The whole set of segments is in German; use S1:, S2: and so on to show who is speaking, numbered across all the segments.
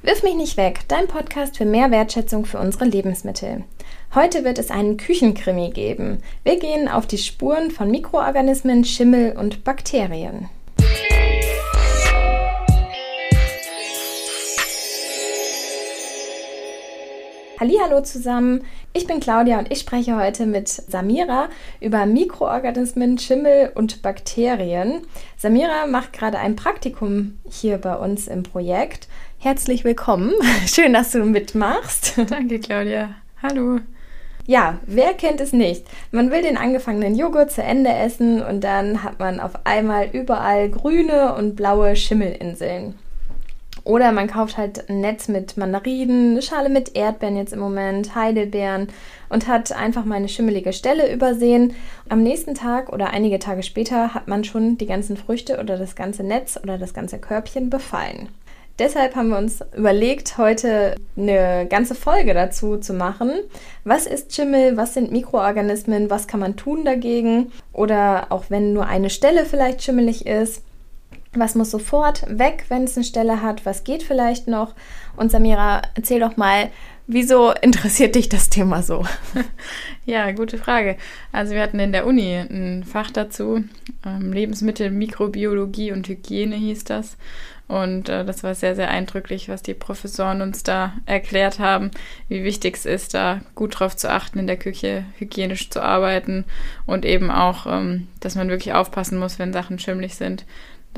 S1: Wirf mich nicht weg, dein Podcast für mehr Wertschätzung für unsere Lebensmittel. Heute wird es einen Küchenkrimi geben. Wir gehen auf die Spuren von Mikroorganismen, Schimmel und Bakterien. Hallo zusammen, ich bin Claudia und ich spreche heute mit Samira über Mikroorganismen, Schimmel und Bakterien. Samira macht gerade ein Praktikum hier bei uns im Projekt Herzlich willkommen. Schön, dass du mitmachst.
S2: Danke, Claudia. Hallo.
S1: Ja, wer kennt es nicht? Man will den angefangenen Joghurt zu Ende essen und dann hat man auf einmal überall grüne und blaue Schimmelinseln. Oder man kauft halt ein Netz mit Mandarinen, eine Schale mit Erdbeeren jetzt im Moment, Heidelbeeren und hat einfach mal eine schimmelige Stelle übersehen. Am nächsten Tag oder einige Tage später hat man schon die ganzen Früchte oder das ganze Netz oder das ganze Körbchen befallen. Deshalb haben wir uns überlegt, heute eine ganze Folge dazu zu machen. Was ist Schimmel? Was sind Mikroorganismen? Was kann man tun dagegen? Oder auch wenn nur eine Stelle vielleicht schimmelig ist. Was muss sofort weg, wenn es eine Stelle hat? Was geht vielleicht noch? Und Samira, erzähl doch mal, wieso interessiert dich das Thema so?
S2: Ja, gute Frage. Also wir hatten in der Uni ein Fach dazu, ähm, Lebensmittel, Mikrobiologie und Hygiene hieß das. Und äh, das war sehr, sehr eindrücklich, was die Professoren uns da erklärt haben, wie wichtig es ist, da gut drauf zu achten, in der Küche hygienisch zu arbeiten und eben auch, ähm, dass man wirklich aufpassen muss, wenn Sachen schimmlig sind,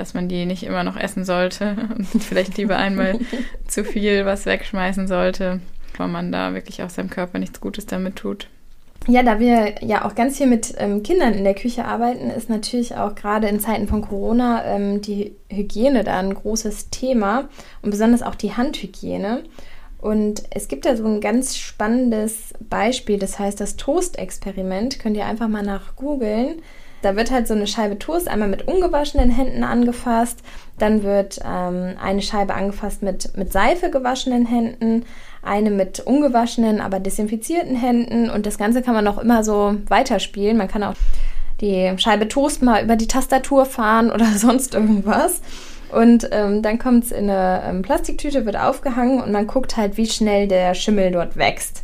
S2: dass man die nicht immer noch essen sollte und vielleicht lieber einmal zu viel was wegschmeißen sollte, weil man da wirklich auch seinem Körper nichts Gutes damit tut.
S1: Ja, da wir ja auch ganz viel mit ähm, Kindern in der Küche arbeiten, ist natürlich auch gerade in Zeiten von Corona ähm, die Hygiene da ein großes Thema und besonders auch die Handhygiene. Und es gibt da so ein ganz spannendes Beispiel, das heißt das Toast-Experiment. Könnt ihr einfach mal nach googeln. Da wird halt so eine Scheibe Toast einmal mit ungewaschenen Händen angefasst, dann wird ähm, eine Scheibe angefasst mit, mit Seife gewaschenen Händen, eine mit ungewaschenen, aber desinfizierten Händen und das Ganze kann man auch immer so weiterspielen. Man kann auch die Scheibe Toast mal über die Tastatur fahren oder sonst irgendwas. Und ähm, dann kommt es in eine ähm, Plastiktüte, wird aufgehangen und man guckt halt, wie schnell der Schimmel dort wächst.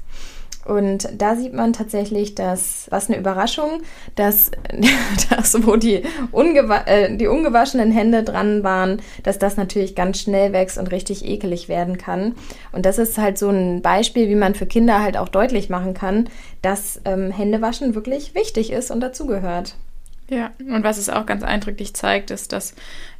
S1: Und da sieht man tatsächlich, dass, was eine Überraschung, dass, dass wo die, ungewa äh, die ungewaschenen Hände dran waren, dass das natürlich ganz schnell wächst und richtig ekelig werden kann. Und das ist halt so ein Beispiel, wie man für Kinder halt auch deutlich machen kann, dass ähm, Händewaschen wirklich wichtig ist und dazugehört.
S2: Ja, und was es auch ganz eindrücklich zeigt, ist, dass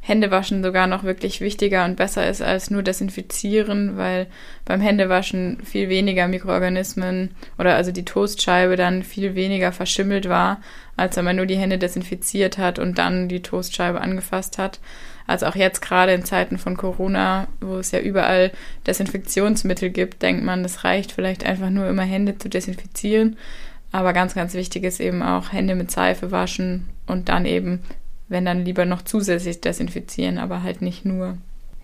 S2: Händewaschen sogar noch wirklich wichtiger und besser ist als nur desinfizieren, weil beim Händewaschen viel weniger Mikroorganismen oder also die Toastscheibe dann viel weniger verschimmelt war, als wenn man nur die Hände desinfiziert hat und dann die Toastscheibe angefasst hat. Also auch jetzt gerade in Zeiten von Corona, wo es ja überall Desinfektionsmittel gibt, denkt man, es reicht vielleicht einfach nur immer Hände zu desinfizieren. Aber ganz, ganz wichtig ist eben auch Hände mit Seife waschen und dann eben, wenn dann lieber noch zusätzlich desinfizieren, aber halt nicht nur.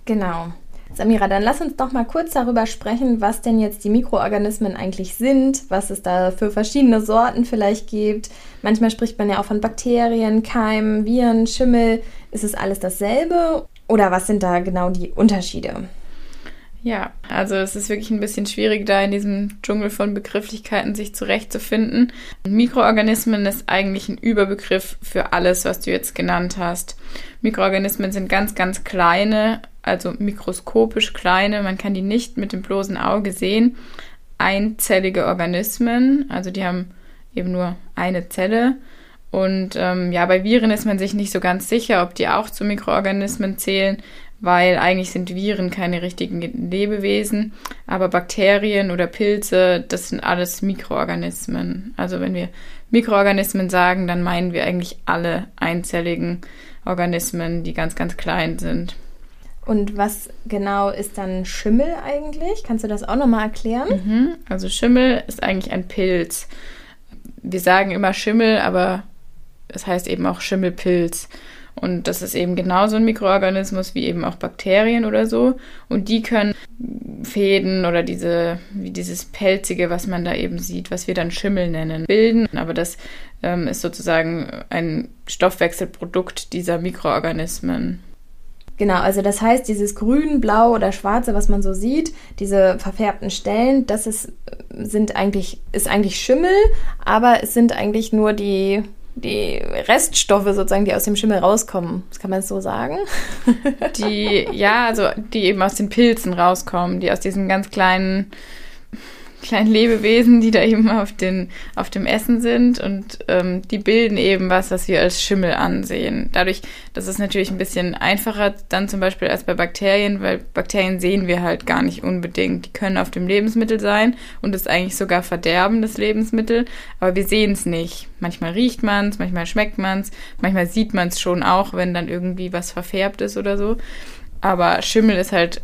S1: Genau. Samira, dann lass uns doch mal kurz darüber sprechen, was denn jetzt die Mikroorganismen eigentlich sind, was es da für verschiedene Sorten vielleicht gibt. Manchmal spricht man ja auch von Bakterien, Keimen, Viren, Schimmel. Ist es alles dasselbe oder was sind da genau die Unterschiede?
S2: Ja, also es ist wirklich ein bisschen schwierig, da in diesem Dschungel von Begrifflichkeiten sich zurechtzufinden. Mikroorganismen ist eigentlich ein Überbegriff für alles, was du jetzt genannt hast. Mikroorganismen sind ganz, ganz kleine, also mikroskopisch kleine, man kann die nicht mit dem bloßen Auge sehen. Einzellige Organismen, also die haben eben nur eine Zelle. Und ähm, ja, bei Viren ist man sich nicht so ganz sicher, ob die auch zu Mikroorganismen zählen weil eigentlich sind Viren keine richtigen Lebewesen, aber Bakterien oder Pilze, das sind alles Mikroorganismen. Also wenn wir Mikroorganismen sagen, dann meinen wir eigentlich alle einzelligen Organismen, die ganz, ganz klein sind.
S1: Und was genau ist dann Schimmel eigentlich? Kannst du das auch nochmal erklären?
S2: Mhm. Also Schimmel ist eigentlich ein Pilz. Wir sagen immer Schimmel, aber es heißt eben auch Schimmelpilz. Und das ist eben genauso ein Mikroorganismus wie eben auch Bakterien oder so. Und die können Fäden oder diese, wie dieses Pelzige, was man da eben sieht, was wir dann Schimmel nennen, bilden. Aber das ähm, ist sozusagen ein Stoffwechselprodukt dieser Mikroorganismen.
S1: Genau, also das heißt, dieses Grün, Blau oder Schwarze, was man so sieht, diese verfärbten Stellen, das ist, sind eigentlich, ist eigentlich Schimmel, aber es sind eigentlich nur die, die Reststoffe sozusagen, die aus dem Schimmel rauskommen. Das kann man so sagen?
S2: Die, ja, also die eben aus den Pilzen rauskommen, die aus diesen ganz kleinen kleinen Lebewesen, die da eben auf, den, auf dem Essen sind und ähm, die bilden eben was, was wir als Schimmel ansehen. Dadurch, das ist natürlich ein bisschen einfacher dann zum Beispiel als bei Bakterien, weil Bakterien sehen wir halt gar nicht unbedingt. Die können auf dem Lebensmittel sein und ist eigentlich sogar verderben, das Lebensmittel, aber wir sehen es nicht. Manchmal riecht man es, manchmal schmeckt man es, manchmal sieht man es schon auch, wenn dann irgendwie was verfärbt ist oder so. Aber Schimmel ist halt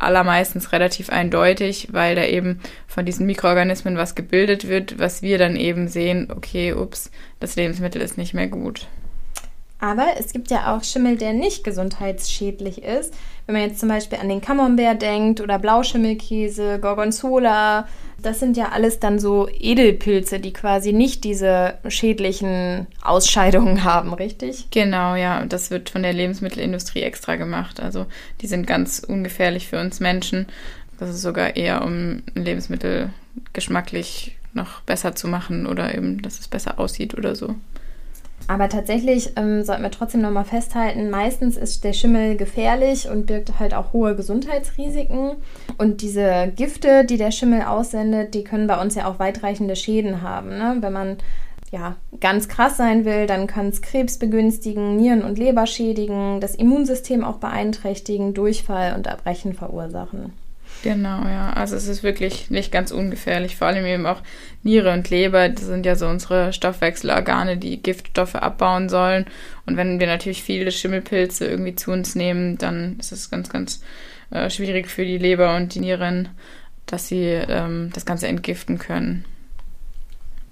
S2: allermeistens relativ eindeutig, weil da eben von diesen Mikroorganismen was gebildet wird, was wir dann eben sehen, okay, ups, das Lebensmittel ist nicht mehr gut.
S1: Aber es gibt ja auch Schimmel, der nicht gesundheitsschädlich ist. Wenn man jetzt zum Beispiel an den Camembert denkt oder Blauschimmelkäse, Gorgonzola, das sind ja alles dann so Edelpilze, die quasi nicht diese schädlichen Ausscheidungen haben, richtig?
S2: Genau, ja. Das wird von der Lebensmittelindustrie extra gemacht. Also die sind ganz ungefährlich für uns Menschen. Das ist sogar eher, um Lebensmittel geschmacklich noch besser zu machen oder eben, dass es besser aussieht oder so.
S1: Aber tatsächlich ähm, sollten wir trotzdem nochmal festhalten, meistens ist der Schimmel gefährlich und birgt halt auch hohe Gesundheitsrisiken. Und diese Gifte, die der Schimmel aussendet, die können bei uns ja auch weitreichende Schäden haben. Ne? Wenn man ja, ganz krass sein will, dann kann es Krebs begünstigen, Nieren- und Leber schädigen, das Immunsystem auch beeinträchtigen, Durchfall und Erbrechen verursachen.
S2: Genau, ja. Also es ist wirklich nicht ganz ungefährlich. Vor allem eben auch Niere und Leber, das sind ja so unsere Stoffwechselorgane, die Giftstoffe abbauen sollen. Und wenn wir natürlich viele Schimmelpilze irgendwie zu uns nehmen, dann ist es ganz, ganz äh, schwierig für die Leber und die Nieren, dass sie ähm, das Ganze entgiften können.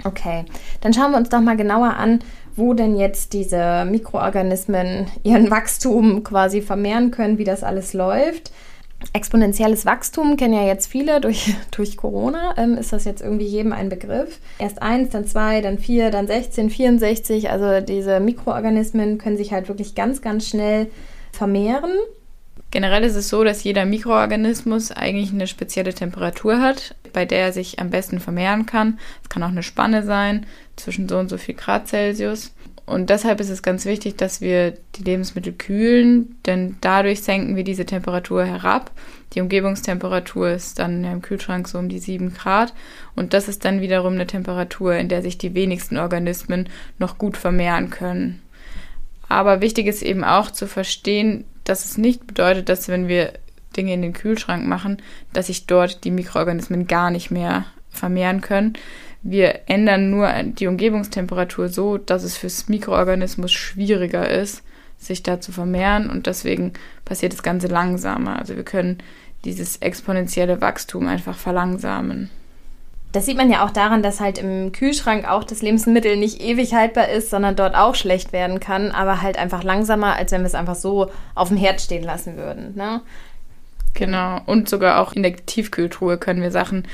S1: Okay, dann schauen wir uns doch mal genauer an, wo denn jetzt diese Mikroorganismen ihren Wachstum quasi vermehren können, wie das alles läuft exponentielles Wachstum kennen ja jetzt viele durch, durch Corona. Ähm, ist das jetzt irgendwie jedem ein Begriff? Erst eins, dann zwei, dann vier, dann 16, 64. Also diese Mikroorganismen können sich halt wirklich ganz, ganz schnell vermehren.
S2: Generell ist es so, dass jeder Mikroorganismus eigentlich eine spezielle Temperatur hat, bei der er sich am besten vermehren kann. Es kann auch eine Spanne sein zwischen so und so viel Grad Celsius. Und deshalb ist es ganz wichtig, dass wir die Lebensmittel kühlen, denn dadurch senken wir diese Temperatur herab. Die Umgebungstemperatur ist dann im Kühlschrank so um die 7 Grad. Und das ist dann wiederum eine Temperatur, in der sich die wenigsten Organismen noch gut vermehren können. Aber wichtig ist eben auch zu verstehen, dass es nicht bedeutet, dass wenn wir Dinge in den Kühlschrank machen, dass sich dort die Mikroorganismen gar nicht mehr vermehren können, wir ändern nur die Umgebungstemperatur so, dass es fürs Mikroorganismus schwieriger ist, sich da zu vermehren und deswegen passiert das Ganze langsamer. Also wir können dieses exponentielle Wachstum einfach verlangsamen.
S1: Das sieht man ja auch daran, dass halt im Kühlschrank auch das Lebensmittel nicht ewig haltbar ist, sondern dort auch schlecht werden kann, aber halt einfach langsamer, als wenn wir es einfach so auf dem Herd stehen lassen würden. Ne?
S2: Genau. Und sogar auch in der Tiefkühltruhe können wir Sachen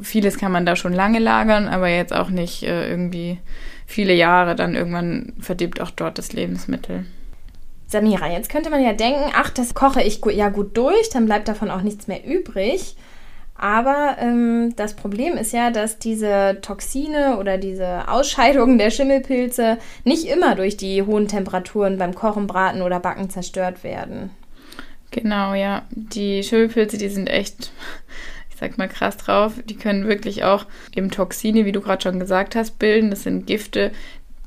S2: vieles kann man da schon lange lagern, aber jetzt auch nicht äh, irgendwie viele Jahre. Dann irgendwann verdirbt auch dort das Lebensmittel.
S1: Samira, jetzt könnte man ja denken, ach, das koche ich ja gut durch, dann bleibt davon auch nichts mehr übrig. Aber ähm, das Problem ist ja, dass diese Toxine oder diese Ausscheidungen der Schimmelpilze nicht immer durch die hohen Temperaturen beim Kochen, Braten oder Backen zerstört werden.
S2: Genau, ja. Die Schimmelpilze, die sind echt sag mal, krass drauf. Die können wirklich auch eben Toxine, wie du gerade schon gesagt hast, bilden. Das sind Gifte,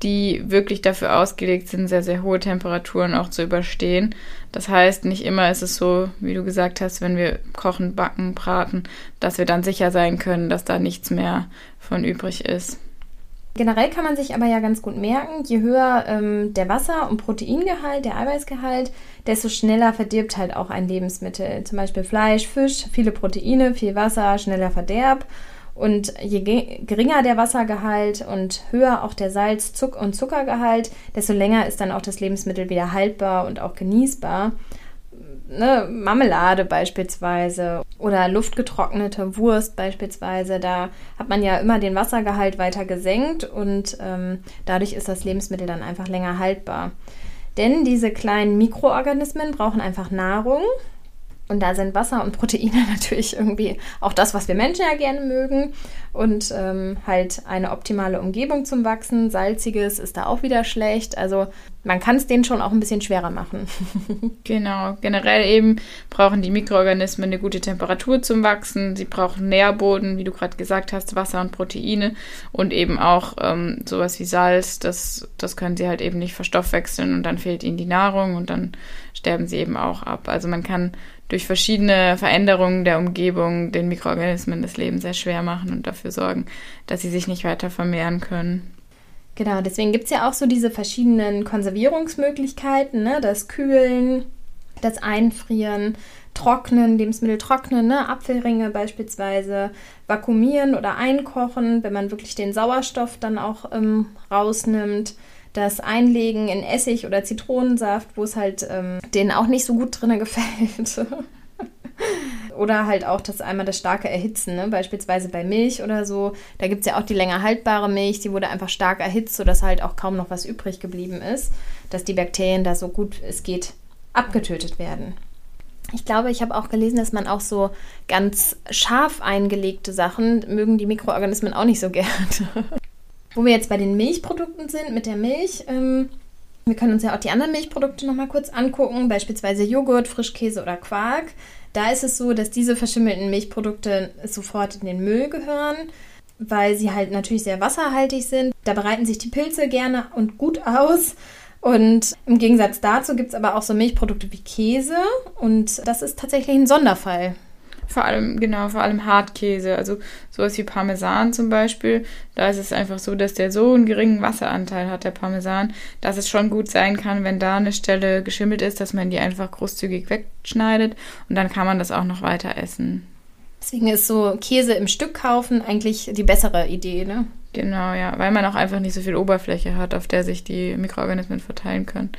S2: die wirklich dafür ausgelegt sind, sehr, sehr hohe Temperaturen auch zu überstehen. Das heißt, nicht immer ist es so, wie du gesagt hast, wenn wir kochen, backen, braten, dass wir dann sicher sein können, dass da nichts mehr von übrig ist.
S1: Generell kann man sich aber ja ganz gut merken, je höher ähm, der Wasser- und Proteingehalt, der Eiweißgehalt, desto schneller verdirbt halt auch ein Lebensmittel. Zum Beispiel Fleisch, Fisch, viele Proteine, viel Wasser, schneller Verderb. Und je geringer der Wassergehalt und höher auch der Salz-, Zuck- und Zuckergehalt, desto länger ist dann auch das Lebensmittel wieder haltbar und auch genießbar ne, Marmelade beispielsweise oder luftgetrocknete Wurst beispielsweise, da hat man ja immer den Wassergehalt weiter gesenkt und ähm, dadurch ist das Lebensmittel dann einfach länger haltbar. Denn diese kleinen Mikroorganismen brauchen einfach Nahrung und da sind Wasser und Proteine natürlich irgendwie auch das, was wir Menschen ja gerne mögen. Und ähm, halt eine optimale Umgebung zum Wachsen. Salziges ist da auch wieder schlecht. Also man kann es denen schon auch ein bisschen schwerer machen.
S2: genau. Generell eben brauchen die Mikroorganismen eine gute Temperatur zum Wachsen. Sie brauchen Nährboden, wie du gerade gesagt hast, Wasser und Proteine und eben auch ähm, sowas wie Salz. Das, das können sie halt eben nicht verstoffwechseln und dann fehlt ihnen die Nahrung und dann sterben sie eben auch ab. Also man kann durch verschiedene Veränderungen der Umgebung den Mikroorganismen das Leben sehr schwer machen und dafür sorgen, dass sie sich nicht weiter vermehren können.
S1: Genau, deswegen gibt es ja auch so diese verschiedenen Konservierungsmöglichkeiten, ne? das Kühlen, das Einfrieren, Trocknen, Lebensmittel trocknen, ne? Apfelringe beispielsweise, vakuumieren oder einkochen, wenn man wirklich den Sauerstoff dann auch ähm, rausnimmt. Das Einlegen in Essig oder Zitronensaft, wo es halt ähm, denen auch nicht so gut drin gefällt. Oder halt auch das einmal das starke Erhitzen, ne? beispielsweise bei Milch oder so. Da gibt es ja auch die länger haltbare Milch, die wurde einfach stark erhitzt, sodass halt auch kaum noch was übrig geblieben ist, dass die Bakterien da so gut es geht abgetötet werden. Ich glaube, ich habe auch gelesen, dass man auch so ganz scharf eingelegte Sachen mögen die Mikroorganismen auch nicht so gerne. Wo wir jetzt bei den Milchprodukten sind, mit der Milch, ähm, wir können uns ja auch die anderen Milchprodukte nochmal kurz angucken, beispielsweise Joghurt, Frischkäse oder Quark. Da ist es so, dass diese verschimmelten Milchprodukte sofort in den Müll gehören, weil sie halt natürlich sehr wasserhaltig sind. Da bereiten sich die Pilze gerne und gut aus. Und im Gegensatz dazu gibt es aber auch so Milchprodukte wie Käse und das ist tatsächlich ein Sonderfall.
S2: Vor allem, genau, vor allem Hartkäse. Also sowas wie Parmesan zum Beispiel. Da ist es einfach so, dass der so einen geringen Wasseranteil hat, der Parmesan, dass es schon gut sein kann, wenn da eine Stelle geschimmelt ist, dass man die einfach großzügig wegschneidet und dann kann man das auch noch weiter essen.
S1: Deswegen ist so Käse im Stück kaufen eigentlich die bessere Idee, ne?
S2: Genau, ja, weil man auch einfach nicht so viel Oberfläche hat, auf der sich die Mikroorganismen verteilen können.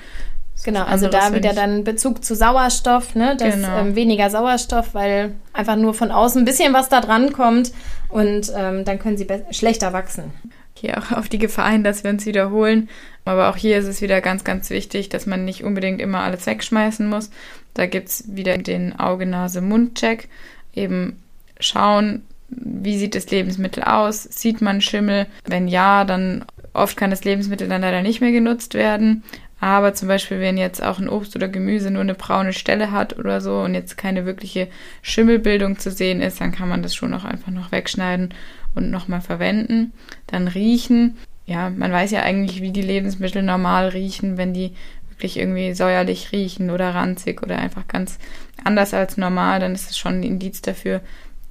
S1: Genau, also da wieder dann Bezug zu Sauerstoff, ne? Das genau. ähm, weniger Sauerstoff, weil einfach nur von außen ein bisschen was da dran kommt und ähm, dann können sie schlechter wachsen.
S2: Hier auch auf die Gefahr hin, dass wir uns wiederholen. Aber auch hier ist es wieder ganz, ganz wichtig, dass man nicht unbedingt immer alles wegschmeißen muss. Da gibt es wieder den Auge-Nase-Mund-Check. Eben schauen, wie sieht das Lebensmittel aus? Sieht man Schimmel? Wenn ja, dann oft kann das Lebensmittel dann leider nicht mehr genutzt werden. Aber zum Beispiel, wenn jetzt auch ein Obst oder Gemüse nur eine braune Stelle hat oder so und jetzt keine wirkliche Schimmelbildung zu sehen ist, dann kann man das schon auch einfach noch wegschneiden und nochmal verwenden. Dann riechen. Ja, man weiß ja eigentlich, wie die Lebensmittel normal riechen, wenn die wirklich irgendwie säuerlich riechen oder ranzig oder einfach ganz anders als normal, dann ist es schon ein Indiz dafür,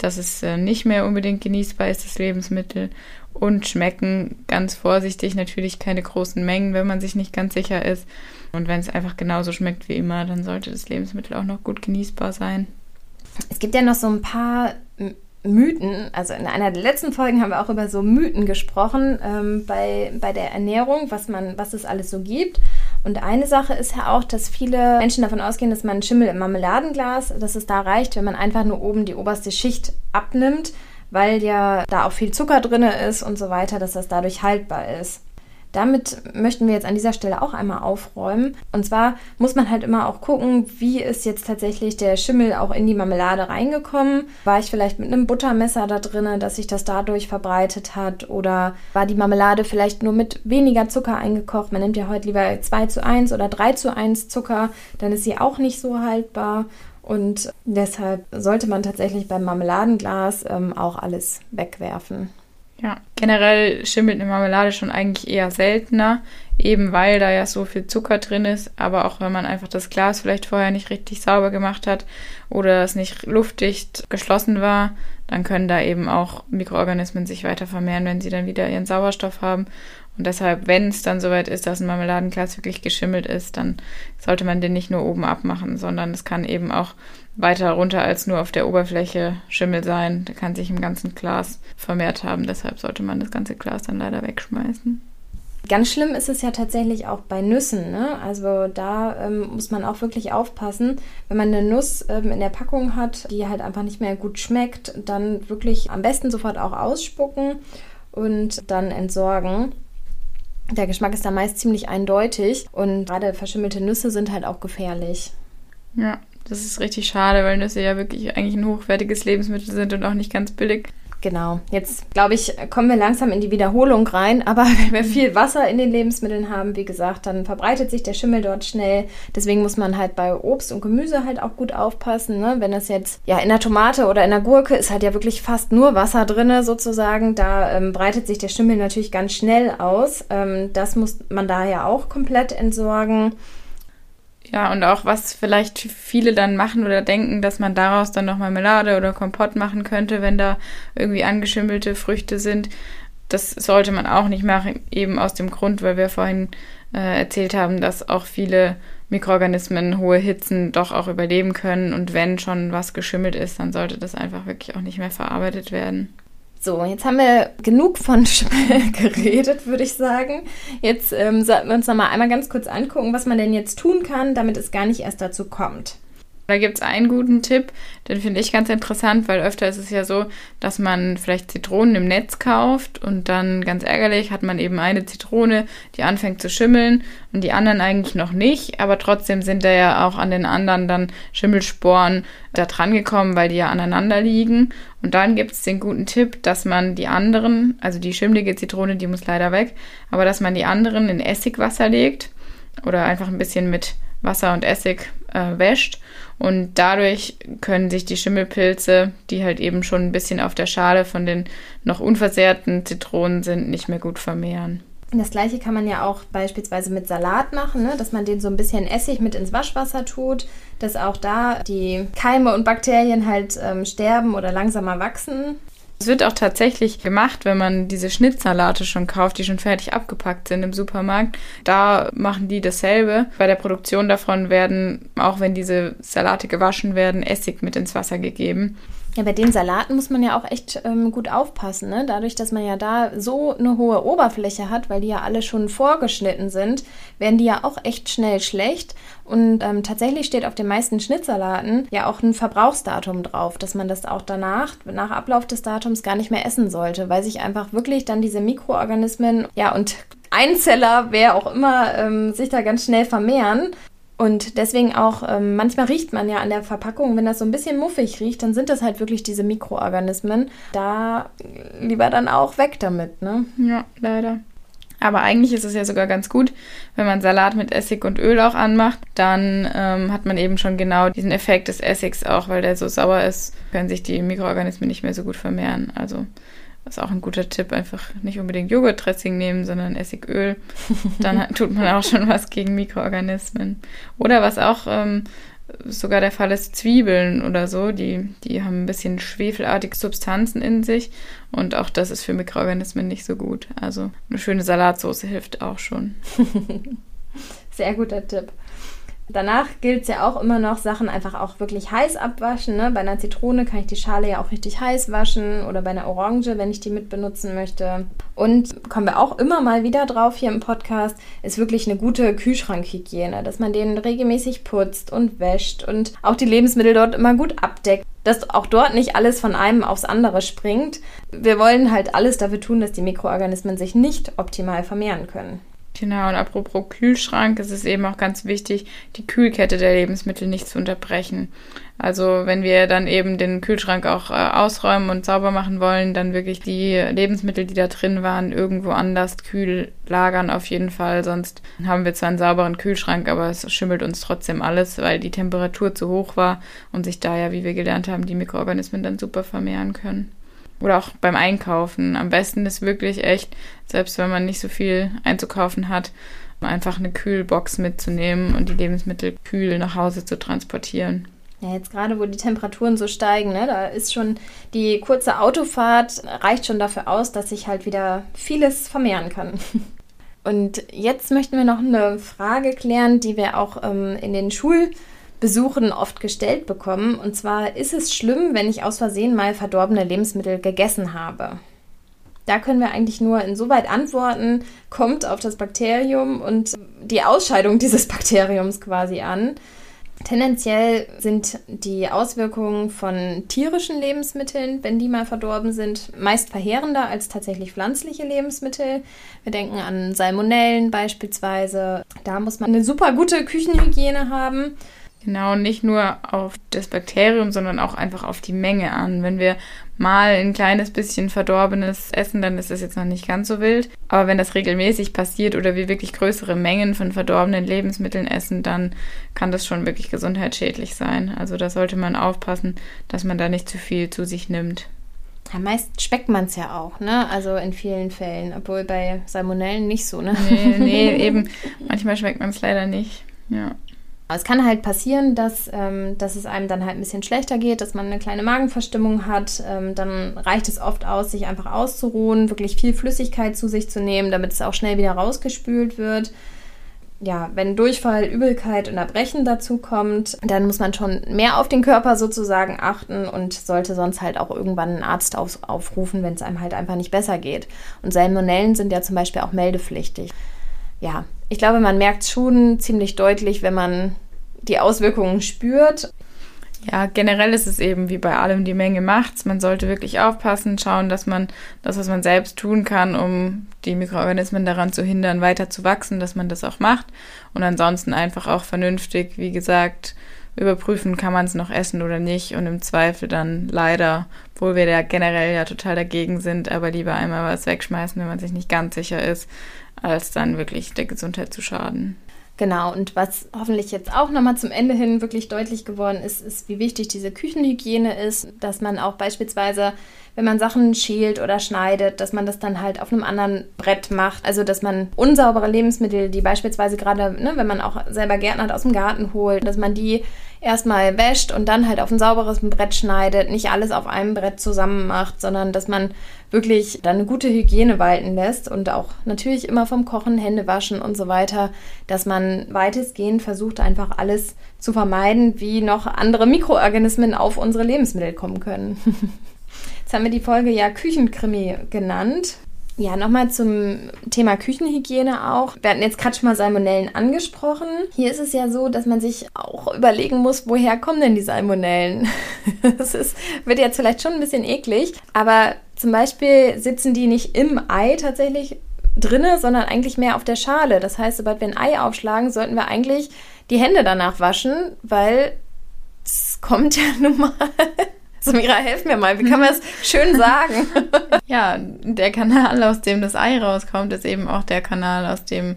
S2: dass es äh, nicht mehr unbedingt genießbar ist, das Lebensmittel und schmecken ganz vorsichtig, natürlich keine großen Mengen, wenn man sich nicht ganz sicher ist. Und wenn es einfach genauso schmeckt wie immer, dann sollte das Lebensmittel auch noch gut genießbar sein.
S1: Es gibt ja noch so ein paar Mythen, also in einer der letzten Folgen haben wir auch über so Mythen gesprochen ähm, bei, bei der Ernährung, was man, was es alles so gibt. Und eine Sache ist ja auch, dass viele Menschen davon ausgehen, dass man Schimmel im Marmeladenglas, dass es da reicht, wenn man einfach nur oben die oberste Schicht abnimmt weil ja da auch viel Zucker drin ist und so weiter, dass das dadurch haltbar ist. Damit möchten wir jetzt an dieser Stelle auch einmal aufräumen. Und zwar muss man halt immer auch gucken, wie ist jetzt tatsächlich der Schimmel auch in die Marmelade reingekommen. War ich vielleicht mit einem Buttermesser da drin, dass sich das dadurch verbreitet hat? Oder war die Marmelade vielleicht nur mit weniger Zucker eingekocht? Man nimmt ja heute lieber 2 zu 1 oder 3 zu 1 Zucker, dann ist sie auch nicht so haltbar. Und deshalb sollte man tatsächlich beim Marmeladenglas ähm, auch alles wegwerfen.
S2: Ja, generell schimmelt eine Marmelade schon eigentlich eher seltener, eben weil da ja so viel Zucker drin ist, aber auch wenn man einfach das Glas vielleicht vorher nicht richtig sauber gemacht hat oder es nicht luftdicht geschlossen war, dann können da eben auch Mikroorganismen sich weiter vermehren, wenn sie dann wieder ihren Sauerstoff haben und deshalb, wenn es dann soweit ist, dass ein Marmeladenglas wirklich geschimmelt ist, dann sollte man den nicht nur oben abmachen, sondern es kann eben auch weiter runter als nur auf der Oberfläche Schimmel sein. Der kann sich im ganzen Glas vermehrt haben. Deshalb sollte man das ganze Glas dann leider wegschmeißen.
S1: Ganz schlimm ist es ja tatsächlich auch bei Nüssen. Ne? Also da ähm, muss man auch wirklich aufpassen. Wenn man eine Nuss ähm, in der Packung hat, die halt einfach nicht mehr gut schmeckt, dann wirklich am besten sofort auch ausspucken und dann entsorgen. Der Geschmack ist da meist ziemlich eindeutig und gerade verschimmelte Nüsse sind halt auch gefährlich.
S2: Ja, das ist richtig schade, weil Nüsse ja wirklich eigentlich ein hochwertiges Lebensmittel sind und auch nicht ganz billig.
S1: Genau. Jetzt, glaube ich, kommen wir langsam in die Wiederholung rein. Aber wenn wir viel Wasser in den Lebensmitteln haben, wie gesagt, dann verbreitet sich der Schimmel dort schnell. Deswegen muss man halt bei Obst und Gemüse halt auch gut aufpassen. Ne? Wenn das jetzt, ja, in der Tomate oder in der Gurke ist halt ja wirklich fast nur Wasser drin, sozusagen. Da ähm, breitet sich der Schimmel natürlich ganz schnell aus. Ähm, das muss man daher auch komplett entsorgen.
S2: Ja, und auch was vielleicht viele dann machen oder denken, dass man daraus dann noch Marmelade oder Kompott machen könnte, wenn da irgendwie angeschimmelte Früchte sind. Das sollte man auch nicht machen, eben aus dem Grund, weil wir vorhin äh, erzählt haben, dass auch viele Mikroorganismen hohe Hitzen doch auch überleben können. Und wenn schon was geschimmelt ist, dann sollte das einfach wirklich auch nicht mehr verarbeitet werden.
S1: So, jetzt haben wir genug von geredet, würde ich sagen. Jetzt ähm, sollten wir uns noch mal einmal ganz kurz angucken, was man denn jetzt tun kann, damit es gar nicht erst dazu kommt.
S2: Da gibt es einen guten Tipp, den finde ich ganz interessant, weil öfter ist es ja so, dass man vielleicht Zitronen im Netz kauft und dann ganz ärgerlich hat man eben eine Zitrone, die anfängt zu schimmeln und die anderen eigentlich noch nicht, aber trotzdem sind da ja auch an den anderen dann Schimmelsporen da dran gekommen, weil die ja aneinander liegen. Und dann gibt es den guten Tipp, dass man die anderen, also die schimmelige Zitrone, die muss leider weg, aber dass man die anderen in Essigwasser legt oder einfach ein bisschen mit Wasser und Essig äh, wäscht. Und dadurch können sich die Schimmelpilze, die halt eben schon ein bisschen auf der Schale von den noch unversehrten Zitronen sind, nicht mehr gut vermehren.
S1: Das gleiche kann man ja auch beispielsweise mit Salat machen, ne? dass man den so ein bisschen Essig mit ins Waschwasser tut, dass auch da die Keime und Bakterien halt ähm, sterben oder langsamer wachsen.
S2: Es wird auch tatsächlich gemacht, wenn man diese Schnittsalate schon kauft, die schon fertig abgepackt sind im Supermarkt. Da machen die dasselbe. Bei der Produktion davon werden, auch wenn diese Salate gewaschen werden, Essig mit ins Wasser gegeben.
S1: Ja, bei den Salaten muss man ja auch echt ähm, gut aufpassen, ne? Dadurch, dass man ja da so eine hohe Oberfläche hat, weil die ja alle schon vorgeschnitten sind, werden die ja auch echt schnell schlecht. Und ähm, tatsächlich steht auf den meisten Schnittsalaten ja auch ein Verbrauchsdatum drauf, dass man das auch danach, nach Ablauf des Datums, gar nicht mehr essen sollte, weil sich einfach wirklich dann diese Mikroorganismen, ja, und Einzeller, wer auch immer, ähm, sich da ganz schnell vermehren. Und deswegen auch, ähm, manchmal riecht man ja an der Verpackung, wenn das so ein bisschen muffig riecht, dann sind das halt wirklich diese Mikroorganismen. Da lieber dann auch weg damit, ne?
S2: Ja, leider. Aber eigentlich ist es ja sogar ganz gut, wenn man Salat mit Essig und Öl auch anmacht, dann ähm, hat man eben schon genau diesen Effekt des Essigs auch, weil der so sauer ist, können sich die Mikroorganismen nicht mehr so gut vermehren. Also das ist auch ein guter Tipp, einfach nicht unbedingt Joghurtdressing nehmen, sondern Essigöl. Dann tut man auch schon was gegen Mikroorganismen. Oder was auch ähm, sogar der Fall ist, Zwiebeln oder so, die, die haben ein bisschen schwefelartige Substanzen in sich und auch das ist für Mikroorganismen nicht so gut. Also eine schöne Salatsauce hilft auch schon.
S1: Sehr guter Tipp. Danach gilt es ja auch immer noch, Sachen einfach auch wirklich heiß abwaschen. Ne? Bei einer Zitrone kann ich die Schale ja auch richtig heiß waschen oder bei einer Orange, wenn ich die mit benutzen möchte. Und kommen wir auch immer mal wieder drauf hier im Podcast, ist wirklich eine gute Kühlschrankhygiene, dass man den regelmäßig putzt und wäscht und auch die Lebensmittel dort immer gut abdeckt dass auch dort nicht alles von einem aufs andere springt. Wir wollen halt alles dafür tun, dass die Mikroorganismen sich nicht optimal vermehren können.
S2: Genau, und apropos Kühlschrank, ist es eben auch ganz wichtig, die Kühlkette der Lebensmittel nicht zu unterbrechen. Also wenn wir dann eben den Kühlschrank auch äh, ausräumen und sauber machen wollen, dann wirklich die Lebensmittel, die da drin waren, irgendwo anders kühl lagern auf jeden Fall. Sonst haben wir zwar einen sauberen Kühlschrank, aber es schimmelt uns trotzdem alles, weil die Temperatur zu hoch war und sich da ja, wie wir gelernt haben, die Mikroorganismen dann super vermehren können. Oder auch beim Einkaufen. Am besten ist wirklich echt, selbst wenn man nicht so viel einzukaufen hat, einfach eine Kühlbox mitzunehmen und die Lebensmittel kühl nach Hause zu transportieren.
S1: Ja, jetzt gerade, wo die Temperaturen so steigen, ne, da ist schon die kurze Autofahrt reicht schon dafür aus, dass sich halt wieder vieles vermehren kann. Und jetzt möchten wir noch eine Frage klären, die wir auch ähm, in den Schul Besuchen oft gestellt bekommen. Und zwar, ist es schlimm, wenn ich aus Versehen mal verdorbene Lebensmittel gegessen habe? Da können wir eigentlich nur insoweit antworten, kommt auf das Bakterium und die Ausscheidung dieses Bakteriums quasi an. Tendenziell sind die Auswirkungen von tierischen Lebensmitteln, wenn die mal verdorben sind, meist verheerender als tatsächlich pflanzliche Lebensmittel. Wir denken an Salmonellen beispielsweise. Da muss man eine super gute Küchenhygiene haben.
S2: Genau, nicht nur auf das Bakterium, sondern auch einfach auf die Menge an. Wenn wir mal ein kleines bisschen verdorbenes essen, dann ist das jetzt noch nicht ganz so wild. Aber wenn das regelmäßig passiert oder wir wirklich größere Mengen von verdorbenen Lebensmitteln essen, dann kann das schon wirklich gesundheitsschädlich sein. Also da sollte man aufpassen, dass man da nicht zu viel zu sich nimmt.
S1: Ja, meist schmeckt man es ja auch, ne? Also in vielen Fällen. Obwohl bei Salmonellen nicht so, ne?
S2: Nee, nee, eben. Manchmal schmeckt man es leider nicht. Ja.
S1: Es kann halt passieren, dass, ähm, dass es einem dann halt ein bisschen schlechter geht, dass man eine kleine Magenverstimmung hat. Ähm, dann reicht es oft aus, sich einfach auszuruhen, wirklich viel Flüssigkeit zu sich zu nehmen, damit es auch schnell wieder rausgespült wird. Ja, wenn Durchfall, Übelkeit und Erbrechen dazu kommt, dann muss man schon mehr auf den Körper sozusagen achten und sollte sonst halt auch irgendwann einen Arzt auf, aufrufen, wenn es einem halt einfach nicht besser geht. Und Salmonellen sind ja zum Beispiel auch meldepflichtig ja, ich glaube, man merkt schon ziemlich deutlich, wenn man die Auswirkungen spürt.
S2: Ja, generell ist es eben wie bei allem die Menge macht's. Man sollte wirklich aufpassen, schauen, dass man das, was man selbst tun kann, um die Mikroorganismen daran zu hindern, weiter zu wachsen, dass man das auch macht. Und ansonsten einfach auch vernünftig, wie gesagt, überprüfen, kann man es noch essen oder nicht und im Zweifel dann leider, obwohl wir da generell ja total dagegen sind, aber lieber einmal was wegschmeißen, wenn man sich nicht ganz sicher ist, als dann wirklich der Gesundheit zu schaden.
S1: Genau, und was hoffentlich jetzt auch nochmal zum Ende hin wirklich deutlich geworden ist, ist, wie wichtig diese Küchenhygiene ist, dass man auch beispielsweise, wenn man Sachen schält oder schneidet, dass man das dann halt auf einem anderen Brett macht. Also, dass man unsaubere Lebensmittel, die beispielsweise gerade, ne, wenn man auch selber Gärtner aus dem Garten holt, dass man die erstmal wäscht und dann halt auf ein sauberes Brett schneidet, nicht alles auf einem Brett zusammen macht, sondern dass man wirklich dann eine gute Hygiene walten lässt und auch natürlich immer vom Kochen, Hände waschen und so weiter, dass man weitestgehend versucht einfach alles zu vermeiden, wie noch andere Mikroorganismen auf unsere Lebensmittel kommen können. Jetzt haben wir die Folge ja Küchenkrimi genannt. Ja, nochmal zum Thema Küchenhygiene auch. Wir hatten jetzt gerade schon mal Salmonellen angesprochen. Hier ist es ja so, dass man sich auch überlegen muss, woher kommen denn die Salmonellen? Das ist, wird jetzt vielleicht schon ein bisschen eklig, aber zum Beispiel sitzen die nicht im Ei tatsächlich drinne, sondern eigentlich mehr auf der Schale. Das heißt, sobald wir ein Ei aufschlagen, sollten wir eigentlich die Hände danach waschen, weil es kommt ja nun mal Samira, helf mir mal, wie kann man es schön sagen?
S2: ja, der Kanal, aus dem das Ei rauskommt, ist eben auch der Kanal, aus dem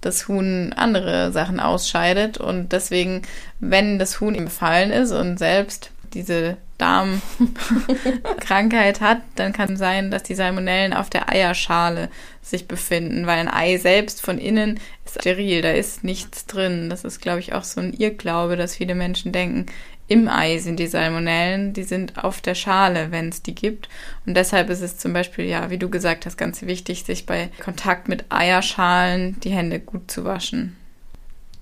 S2: das Huhn andere Sachen ausscheidet. Und deswegen, wenn das Huhn ihm befallen ist und selbst diese Darmkrankheit hat, dann kann es sein, dass die Salmonellen auf der Eierschale sich befinden, weil ein Ei selbst von innen ist steril, da ist nichts drin. Das ist, glaube ich, auch so ein Irrglaube, dass viele Menschen denken, im Ei sind die Salmonellen, die sind auf der Schale, wenn es die gibt. Und deshalb ist es zum Beispiel, ja, wie du gesagt hast, ganz wichtig, sich bei Kontakt mit Eierschalen die Hände gut zu waschen.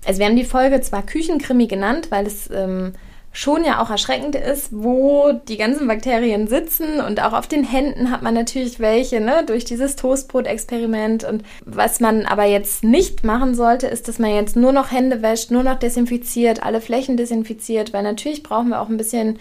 S1: Also wir haben die Folge zwar Küchenkrimi genannt, weil es ähm, schon ja auch erschreckend ist, wo die ganzen Bakterien sitzen und auch auf den Händen hat man natürlich welche, ne, durch dieses Toastbrot-Experiment. Und was man aber jetzt nicht machen sollte, ist, dass man jetzt nur noch Hände wäscht, nur noch desinfiziert, alle Flächen desinfiziert, weil natürlich brauchen wir auch ein bisschen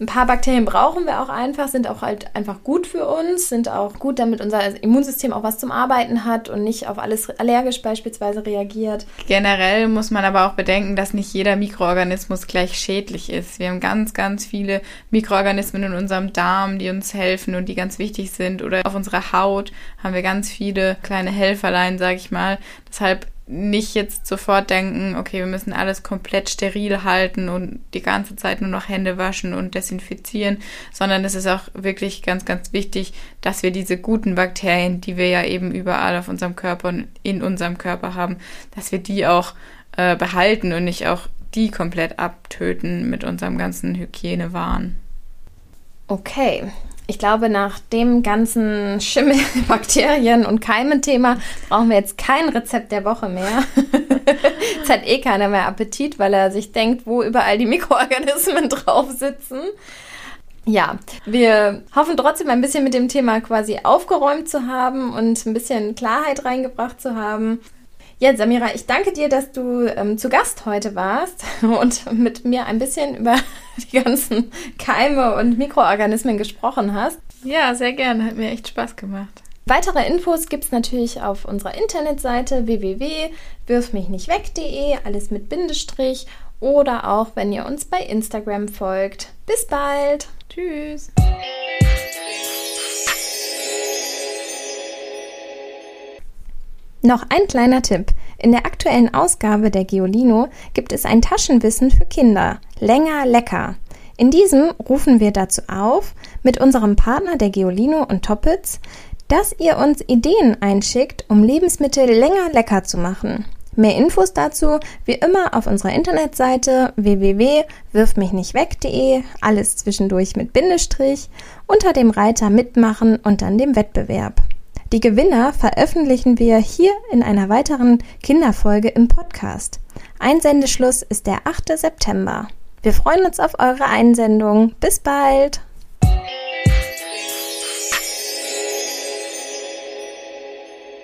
S1: ein paar Bakterien brauchen wir auch einfach, sind auch halt einfach gut für uns, sind auch gut, damit unser Immunsystem auch was zum Arbeiten hat und nicht auf alles allergisch beispielsweise reagiert.
S2: Generell muss man aber auch bedenken, dass nicht jeder Mikroorganismus gleich schädlich ist. Wir haben ganz, ganz viele Mikroorganismen in unserem Darm, die uns helfen und die ganz wichtig sind. Oder auf unserer Haut haben wir ganz viele kleine Helferlein, sag ich mal. Deshalb nicht jetzt sofort denken, okay, wir müssen alles komplett steril halten und die ganze Zeit nur noch Hände waschen und desinfizieren, sondern es ist auch wirklich ganz, ganz wichtig, dass wir diese guten Bakterien, die wir ja eben überall auf unserem Körper und in unserem Körper haben, dass wir die auch äh, behalten und nicht auch die komplett abtöten mit unserem ganzen Hygienewahn.
S1: Okay, ich glaube, nach dem ganzen Schimmel, Bakterien und Keime-Thema brauchen wir jetzt kein Rezept der Woche mehr. jetzt hat eh keiner mehr Appetit, weil er sich denkt, wo überall die Mikroorganismen drauf sitzen. Ja, wir hoffen trotzdem ein bisschen mit dem Thema quasi aufgeräumt zu haben und ein bisschen Klarheit reingebracht zu haben. Ja, Samira, ich danke dir, dass du ähm, zu Gast heute warst und mit mir ein bisschen über die ganzen Keime und Mikroorganismen gesprochen hast.
S2: Ja, sehr gerne. Hat mir echt Spaß gemacht.
S1: Weitere Infos gibt es natürlich auf unserer Internetseite www.wirfmichnichtweg.de, alles mit Bindestrich oder auch, wenn ihr uns bei Instagram folgt. Bis bald.
S2: Tschüss.
S1: Noch ein kleiner Tipp. In der aktuellen Ausgabe der Geolino gibt es ein Taschenwissen für Kinder. Länger, lecker. In diesem rufen wir dazu auf, mit unserem Partner der Geolino und Toppitz, dass ihr uns Ideen einschickt, um Lebensmittel länger lecker zu machen. Mehr Infos dazu wie immer auf unserer Internetseite www.wirfmichnichtweg.de, alles zwischendurch mit Bindestrich, unter dem Reiter Mitmachen und dann dem Wettbewerb. Die Gewinner veröffentlichen wir hier in einer weiteren Kinderfolge im Podcast. Einsendeschluss ist der 8. September. Wir freuen uns auf eure Einsendung. Bis bald!